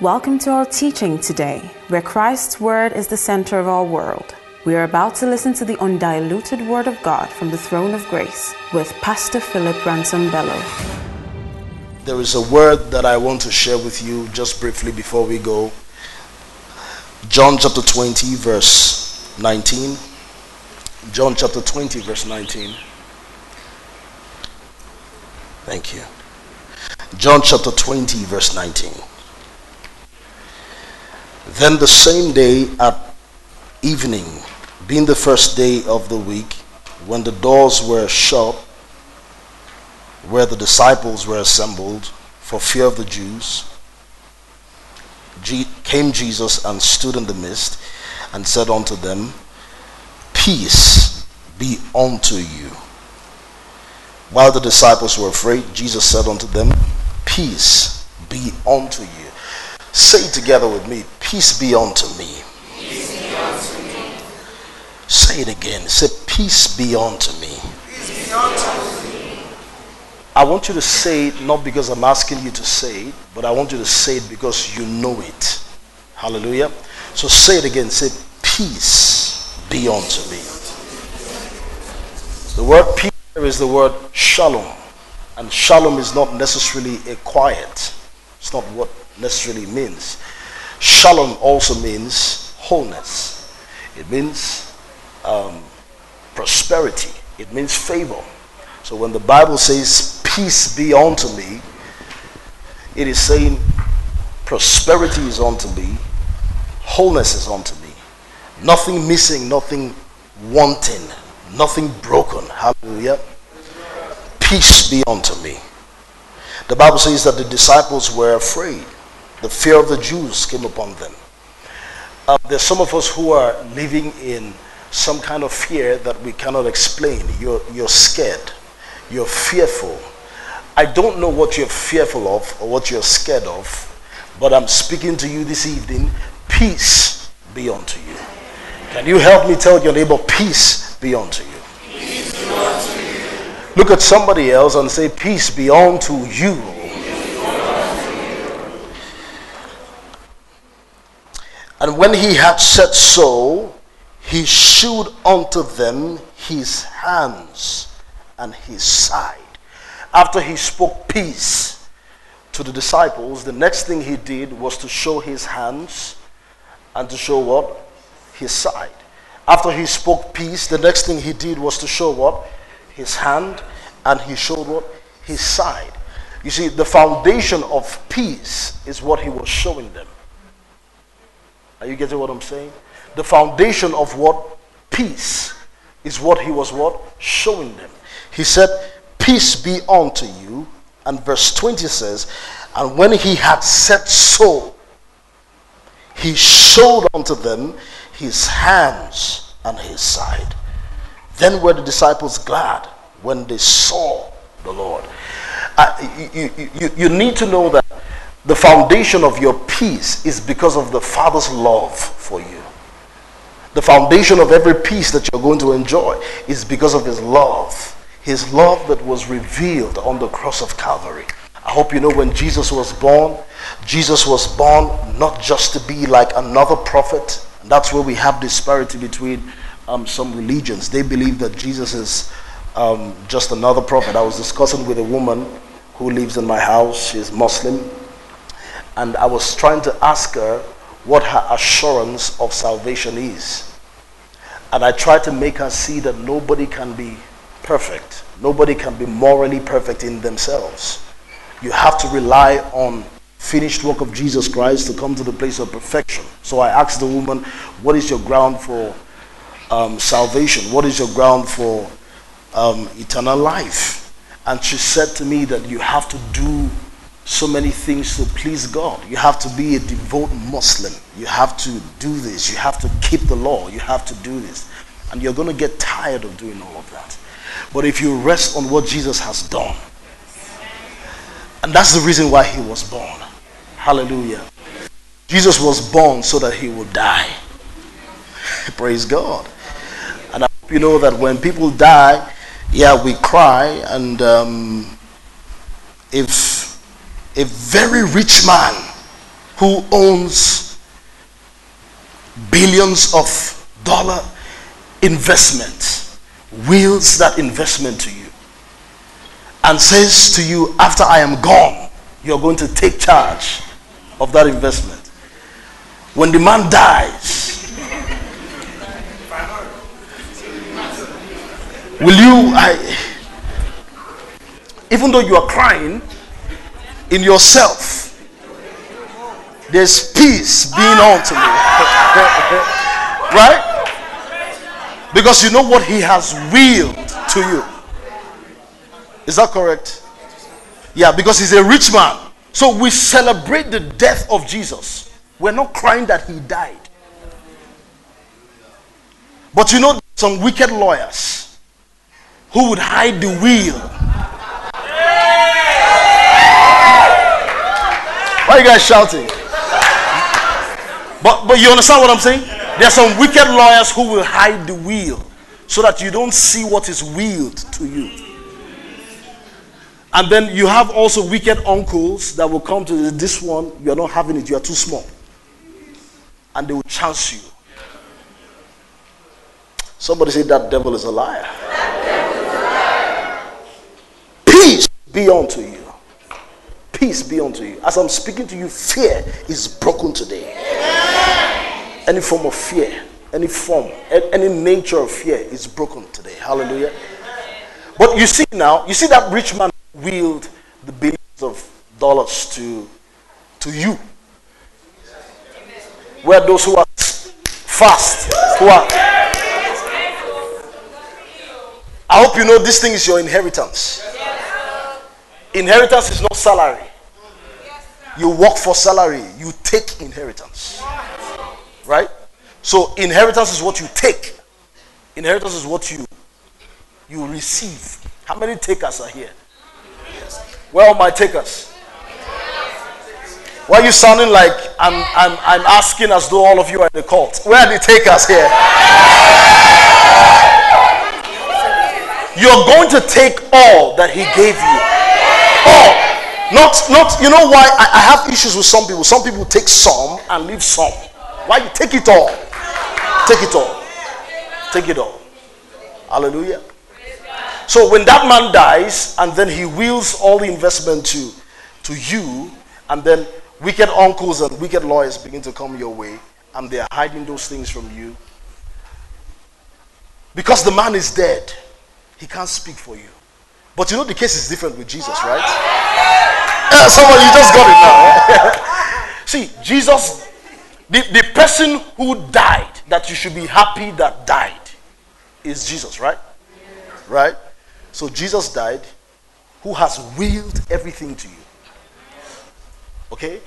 Welcome to our teaching today, where Christ's Word is the center of our world. We are about to listen to the undiluted Word of God from the throne of grace with Pastor Philip Ransom Bello. There is a word that I want to share with you just briefly before we go. John chapter 20, verse 19. John chapter 20, verse 19. Thank you. John chapter 20, verse 19. Then the same day at evening, being the first day of the week, when the doors were shut, where the disciples were assembled for fear of the Jews, came Jesus and stood in the midst and said unto them, Peace be unto you. While the disciples were afraid, Jesus said unto them, Peace be unto you. Say together with me, Peace be unto me. Say it again. Say. Peace be unto me. I want you to say it not because I'm asking you to say it, but I want you to say it because you know it. Hallelujah. So say it again. Say, Peace be unto me. The word peace is the word shalom. And shalom is not necessarily a quiet. It's not what necessarily means. Shalom also means wholeness. It means um, prosperity. It means favor. So when the Bible says, Peace be unto me, it is saying, Prosperity is unto me, wholeness is unto me. Nothing missing, nothing wanting, nothing broken. Hallelujah. Peace be unto me. The Bible says that the disciples were afraid. The fear of the Jews came upon them. Uh, there's some of us who are living in some kind of fear that we cannot explain. You're, you're scared. You're fearful. I don't know what you're fearful of or what you're scared of, but I'm speaking to you this evening. Peace be unto you. Can you help me tell your neighbor, peace be unto you? Peace be unto you. Look at somebody else and say, peace be unto you. And when he had said so, he shewed unto them his hands and his side. After he spoke peace to the disciples, the next thing he did was to show his hands and to show what? His side. After he spoke peace, the next thing he did was to show what? His hand and he showed what? His side. You see, the foundation of peace is what he was showing them. Are you getting what I'm saying? The foundation of what? Peace is what he was what? Showing them. He said, Peace be unto you. And verse 20 says, And when he had said so, he showed unto them his hands and his side. Then were the disciples glad when they saw the Lord. Uh, you, you, you, you need to know that the foundation of your peace is because of the Father's love for you. The foundation of every peace that you're going to enjoy is because of His love. His love that was revealed on the cross of Calvary. I hope you know when Jesus was born, Jesus was born not just to be like another prophet. That's where we have disparity between um, some religions. They believe that Jesus is um, just another prophet. I was discussing with a woman who lives in my house. She's Muslim. And I was trying to ask her what her assurance of salvation is. And I tried to make her see that nobody can be perfect. Nobody can be morally perfect in themselves. You have to rely on finished work of Jesus Christ to come to the place of perfection. So I asked the woman, what is your ground for um, salvation? What is your ground for um, eternal life? And she said to me that you have to do so many things to please God. You have to be a devout Muslim. You have to do this. You have to keep the law. You have to do this. And you're going to get tired of doing all of that. But if you rest on what Jesus has done, and that's the reason why he was born. Hallelujah. Jesus was born so that he would die. Praise God. And I hope you know that when people die, yeah, we cry. And um, if a very rich man who owns billions of dollar investment wills that investment to you and says to you after i am gone you're going to take charge of that investment. When the man dies will you i even though you are crying in yourself there's peace being on to me. right? Because you know what he has willed to you. Is that correct? Yeah, because he's a rich man. So we celebrate the death of Jesus. We're not crying that he died. But you know, some wicked lawyers who would hide the will. Why are you guys shouting? But but you understand what I'm saying? There are some wicked lawyers who will hide the will so that you don't see what is willed to you. And then you have also wicked uncles that will come to this one, you're not having it, you are too small. And they will chance you. Somebody say that devil is a liar. Is a liar. Peace be unto you. Peace be unto you. As I'm speaking to you, fear is broken today. Any form of fear, any form, any nature of fear is broken today. Hallelujah. But you see now, you see that rich man wield the billions of dollars to, to you. Where those who are fast, who are. I hope you know this thing is your inheritance. Inheritance is not salary. You work for salary, you take inheritance. Right? So inheritance is what you take. Inheritance is what you you receive. How many takers are here? Where are my takers? Why are you sounding like I'm, I'm, I'm asking as though all of you are in the cult? Where are the takers here? You're going to take all that he gave you. Not, not, you know why I, I have issues with some people. Some people take some and leave some. Why you take it all? Take it all. Take it all. Hallelujah. So when that man dies and then he wills all the investment to, to you, and then wicked uncles and wicked lawyers begin to come your way, and they are hiding those things from you. Because the man is dead, he can't speak for you. But you know the case is different with Jesus, right? Yeah, uh, somebody you just got it now. Eh? See, Jesus the, the person who died that you should be happy that died is Jesus, right? Right? So Jesus died, who has willed everything to you. Okay?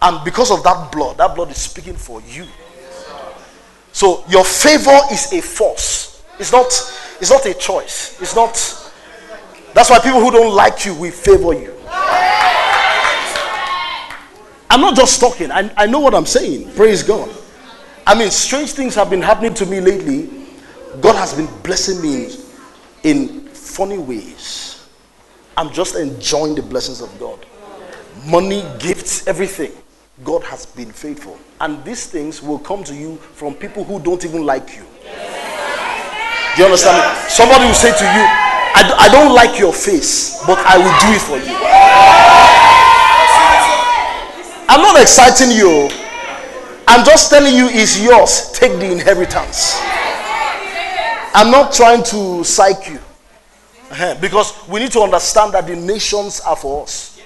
And because of that blood, that blood is speaking for you. So your favor is a force. It's not, it's not a choice. It's not. That's why people who don't like you will favor you. I'm not just talking, I, I know what I'm saying. Praise God. I mean, strange things have been happening to me lately. God has been blessing me in funny ways. I'm just enjoying the blessings of God. Money, gifts, everything. God has been faithful. And these things will come to you from people who don't even like you. Do you understand me? Somebody will say to you, I, I don't like your face, but I will do it for you. I'm not exciting you. I'm just telling you it's yours. Take the inheritance. I'm not trying to psych you. Uh-huh. Because we need to understand that the nations are for us.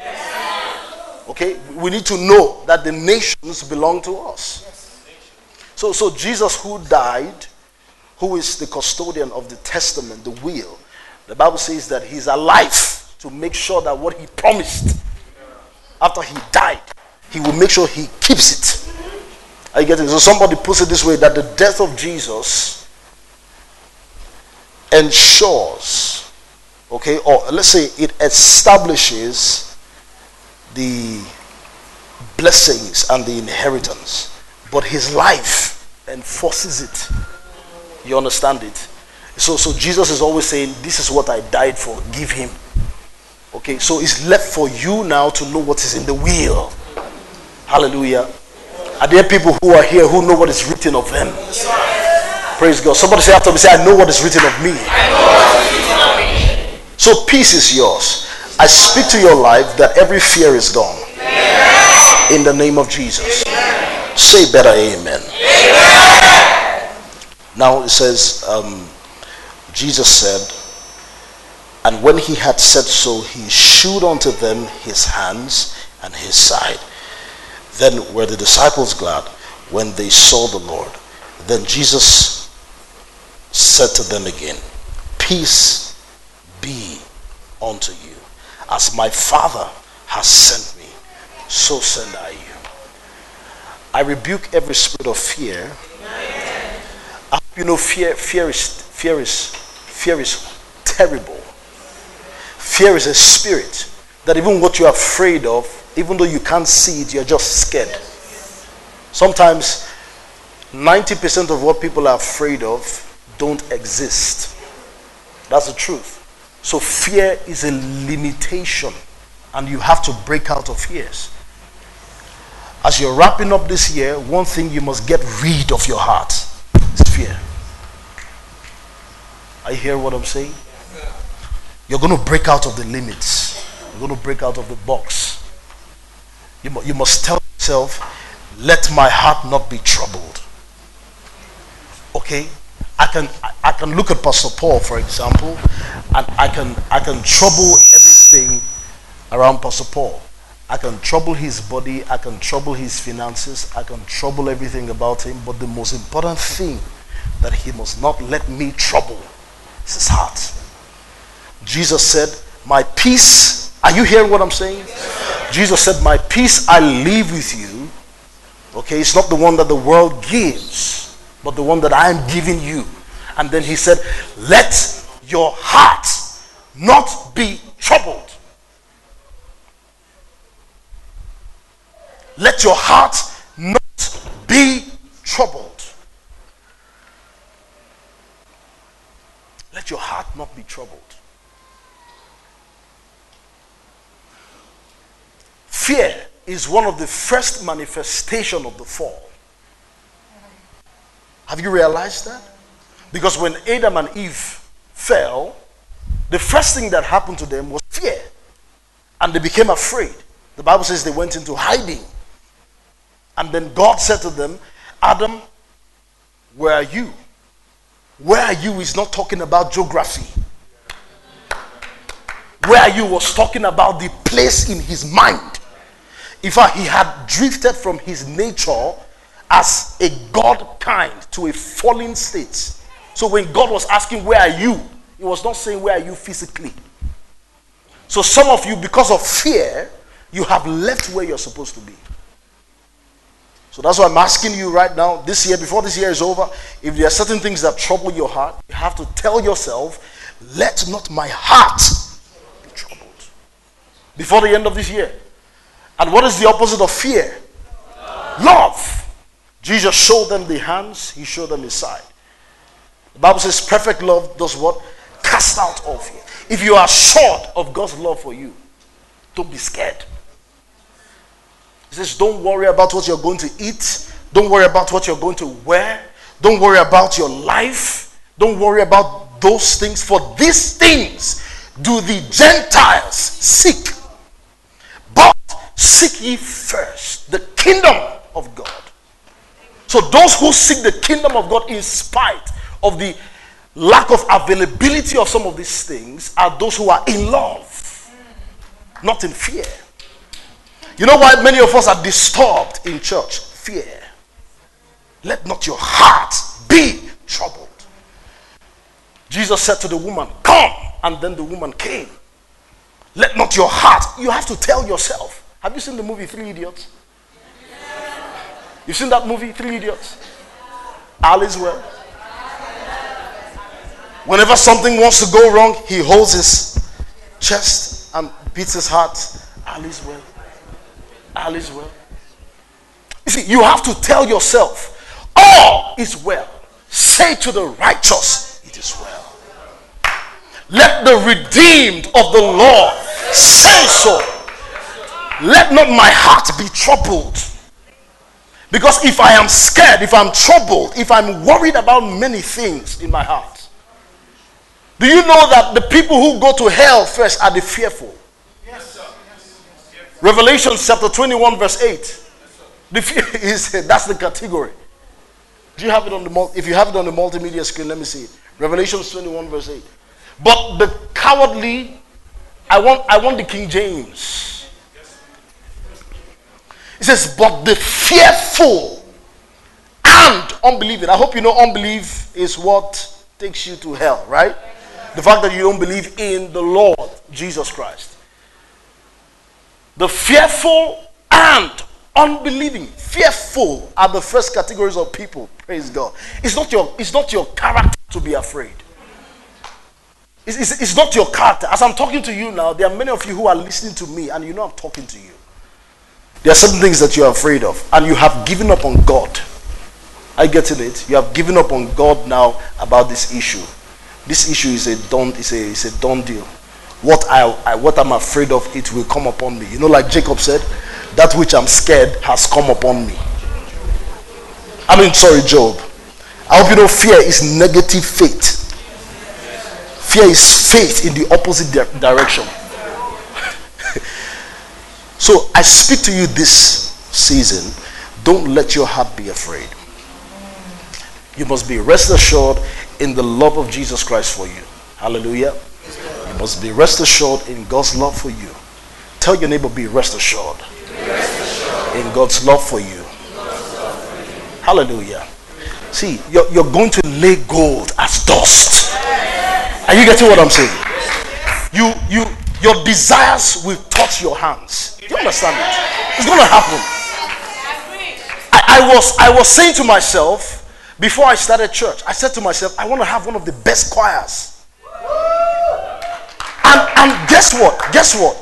Okay? We need to know that the nations belong to us. So, so Jesus, who died, who is the custodian of the testament, the will, the Bible says that he's alive to make sure that what he promised after he died he will make sure he keeps it. Are you getting it? So somebody puts it this way that the death of Jesus ensures, okay, or let's say it establishes the blessings and the inheritance, but his life enforces it. You understand it? So, so Jesus is always saying, This is what I died for, give him. Okay, so it's left for you now to know what is in the will. Hallelujah. Are there people who are here who know what is written of them? Praise God. Somebody say after me, say, I know what is written of me. So peace is yours. I speak to your life that every fear is gone. In the name of Jesus. Say better amen. Now it says, um, Jesus said, and when he had said so, he shewed unto them his hands and his side. Then were the disciples glad when they saw the Lord. Then Jesus said to them again, Peace be unto you. As my Father has sent me, so send I you. I rebuke every spirit of fear. You know, fear, fear is fear is fear is terrible. Fear is a spirit that even what you're afraid of, even though you can't see it, you're just scared. Sometimes 90% of what people are afraid of don't exist. That's the truth. So fear is a limitation, and you have to break out of fears. As you're wrapping up this year, one thing you must get rid of your heart is fear. I hear what I'm saying? You're going to break out of the limits. You're going to break out of the box. You, you must tell yourself, let my heart not be troubled. Okay? I can I can look at Pastor Paul, for example, and I can I can trouble everything around Pastor Paul. I can trouble his body, I can trouble his finances, I can trouble everything about him, but the most important thing that he must not let me trouble is his heart. Jesus said, My peace, are you hearing what I'm saying? Jesus said, My peace I leave with you. Okay, it's not the one that the world gives but the one that I am giving you. And then he said, Let your heart not be troubled. Let your heart not be troubled. Let your heart not be troubled. Fear is one of the first manifestation of the fall. Have you realized that? Because when Adam and Eve fell, the first thing that happened to them was fear. And they became afraid. The Bible says they went into hiding. And then God said to them, Adam, where are you? Where are you is not talking about geography. Where are you was talking about the place in his mind. In fact, he had drifted from his nature as a God kind to a fallen state. So when God was asking, Where are you? He was not saying, Where are you physically? So some of you, because of fear, you have left where you're supposed to be. So that's why I'm asking you right now, this year, before this year is over, if there are certain things that trouble your heart, you have to tell yourself, Let not my heart be troubled. Before the end of this year. And what is the opposite of fear? Love. Jesus showed them the hands, he showed them his side. The Bible says perfect love does what? Cast out all fear. If you are short of God's love for you, don't be scared. He says, Don't worry about what you're going to eat. Don't worry about what you're going to wear. Don't worry about your life. Don't worry about those things. For these things do the Gentiles seek. Seek ye first the kingdom of God so those who seek the kingdom of God in spite of the lack of availability of some of these things are those who are in love, not in fear. You know why many of us are disturbed in church? Fear. Let not your heart be troubled. Jesus said to the woman, Come. And then the woman came. Let not your heart, you have to tell yourself. Have you seen the movie Three Idiots? You've seen that movie, Three Idiots? All is well. Whenever something wants to go wrong, he holds his chest and beats his heart. All is well. All is well. You see, you have to tell yourself, all is well. Say to the righteous, it is well. Let the redeemed of the Lord say so. Let not my heart be troubled. Because if I am scared, if I'm troubled, if I'm worried about many things in my heart, do you know that the people who go to hell first are the fearful? Yes, sir. Revelation chapter 21, verse 8. The fear is that's the category. Do you have it on the if you have it on the multimedia screen, let me see it. Revelation 21, verse 8. But the cowardly, I want I want the King James. It says, but the fearful and unbelieving. I hope you know unbelief is what takes you to hell, right? The fact that you don't believe in the Lord Jesus Christ. The fearful and unbelieving. Fearful are the first categories of people. Praise God. It's not your, it's not your character to be afraid. It's, it's, it's not your character. As I'm talking to you now, there are many of you who are listening to me and you know I'm talking to you. There are certain things that you are afraid of, and you have given up on God. I get it. You have given up on God now about this issue. This issue is a done, is a, a done deal. What I, I what I'm afraid of, it will come upon me. You know, like Jacob said, that which I'm scared has come upon me. I mean, sorry, Job. I hope you know fear is negative faith. Fear is faith in the opposite di- direction. So I speak to you this season. Don't let your heart be afraid. You must be rest assured in the love of Jesus Christ for you. Hallelujah. You must be rest assured in God's love for you. Tell your neighbor, be rest assured, in God's love for you. Hallelujah. See, you're, you're going to lay gold as dust. Are you getting what I'm saying? You, you, your desires will touch your hands. Do you understand it? It's going to happen. I, I, was, I was saying to myself before I started church, I said to myself, I want to have one of the best choirs. And, and guess what? Guess what?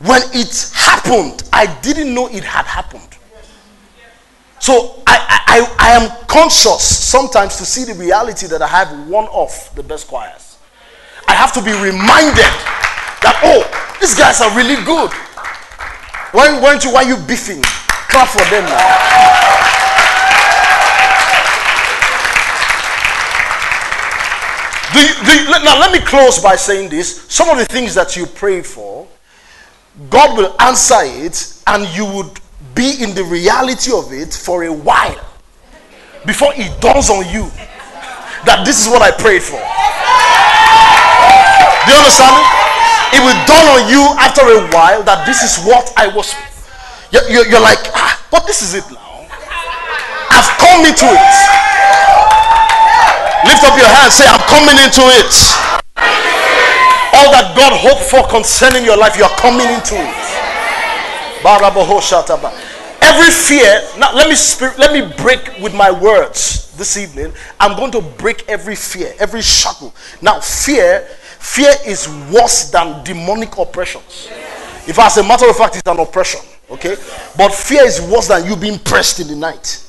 When it happened, I didn't know it had happened. So I, I, I am conscious sometimes to see the reality that I have one of the best choirs. I have to be reminded that, oh, these guys are really good. Why weren't you? Why are you beefing? Clap for them now. Now let me close by saying this. Some of the things that you pray for, God will answer it, and you would be in the reality of it for a while before it dawns on you that this is what I prayed for. Do you understand it? will dawn on you after a while that this is what I was. You're, you're, you're like, ah, but this is it now. I've come into it. Lift up your hands, say, I'm coming into it. All that God hoped for concerning your life, you're coming into it. Every fear, now let me spirit, let me break with my words this evening. I'm going to break every fear, every shackle. Now, fear Fear is worse than demonic oppressions. If as a matter of fact, it's an oppression. Okay? But fear is worse than you being pressed in the night.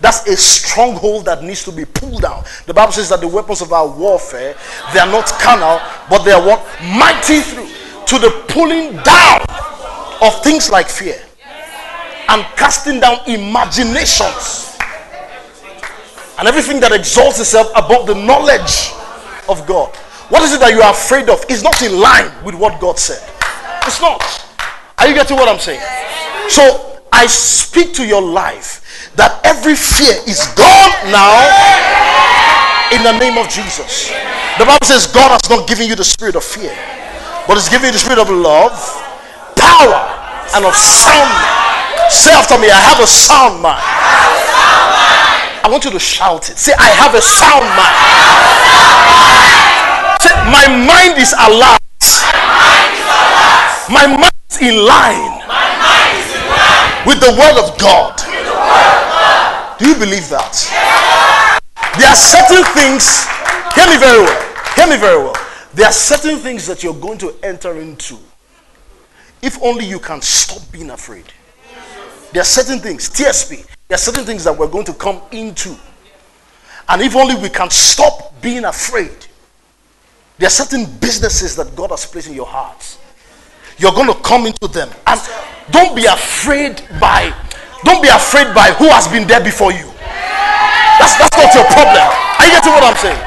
That's a stronghold that needs to be pulled down. The Bible says that the weapons of our warfare, they are not carnal, but they are what? Mighty through to the pulling down of things like fear and casting down imaginations and everything that exalts itself above the knowledge of God. What is it that you are afraid of? It's not in line with what God said. It's not. Are you getting what I'm saying? So I speak to your life that every fear is gone now in the name of Jesus. The Bible says God has not given you the spirit of fear, but has given you the spirit of love, power, and of sound mind. Say after me, I have a sound mind. I want you to shout it. Say, I have a sound mind. Say, my mind is alert. My mind is in line, with the word of God. Do you believe that? There are certain things, hear me very well. Hear me very well. There are certain things that you're going to enter into. If only you can stop being afraid. There are certain things, TSP, there are certain things that we're going to come into. And if only we can stop being afraid, there are certain businesses that God has placed in your heart. You're going to come into them. And don't be afraid by Don't be afraid by who has been there before you. That's, that's not your problem. Are you getting what I'm saying?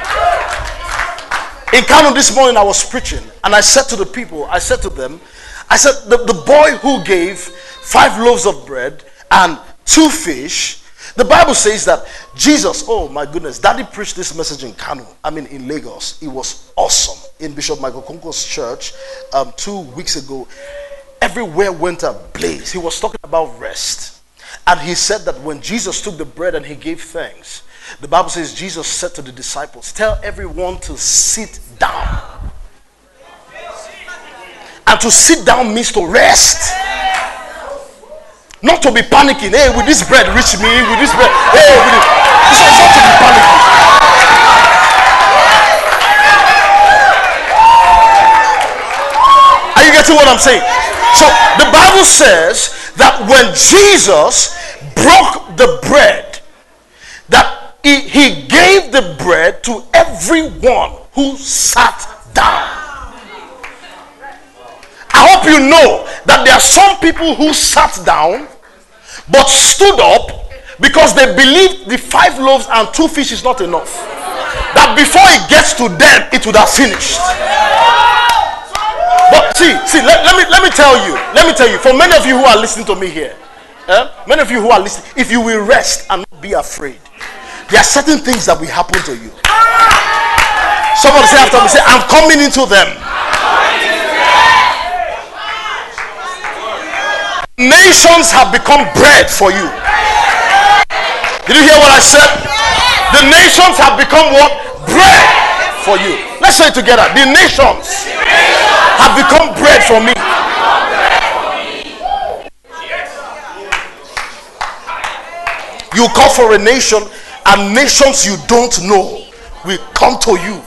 In Kano this morning, I was preaching, and I said to the people, I said to them, I said, the, the boy who gave five loaves of bread and two fish, the Bible says that Jesus, oh my goodness, Daddy preached this message in Kano, I mean in Lagos. It was awesome in Bishop Mike Okonkwo's church um, two weeks ago. Everywhere went ablaze. He was talking about rest. And he said that when Jesus took the bread and he gave thanks, the Bible says Jesus said to the disciples, Tell everyone to sit down. And to sit down means to rest. Not to be panicking. Hey, will this bread reach me? Will this bread? Hey, will it? It's not to be panicking. Are you getting what I'm saying? So the Bible says that when Jesus broke the bread, that he, he gave the bread to everyone who sat down. I hope you know that there are some people who sat down but stood up because they believed the five loaves and two fish is not enough. That before it gets to them, it would have finished. But see, see, let, let me let me tell you, let me tell you, for many of you who are listening to me here, eh, many of you who are listening, if you will rest and not be afraid, there are certain things that will happen to you. Somebody say after me, say, I'm coming into them. Nations have become bread for you. Did you hear what I said? The nations have become what? Bread for you. Let's say it together. The nations have become bread for me. You call for a nation, and nations you don't know will come to you.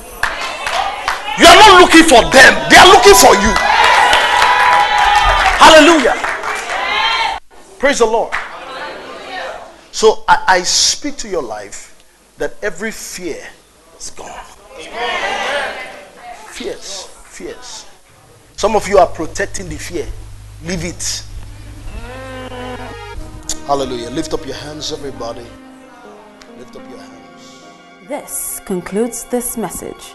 You are not looking for them, they are looking for you. Hallelujah. Praise the Lord. So I, I speak to your life that every fear is gone. Fears, fears. Some of you are protecting the fear. Leave it. Hallelujah. Lift up your hands, everybody. Lift up your hands. This concludes this message.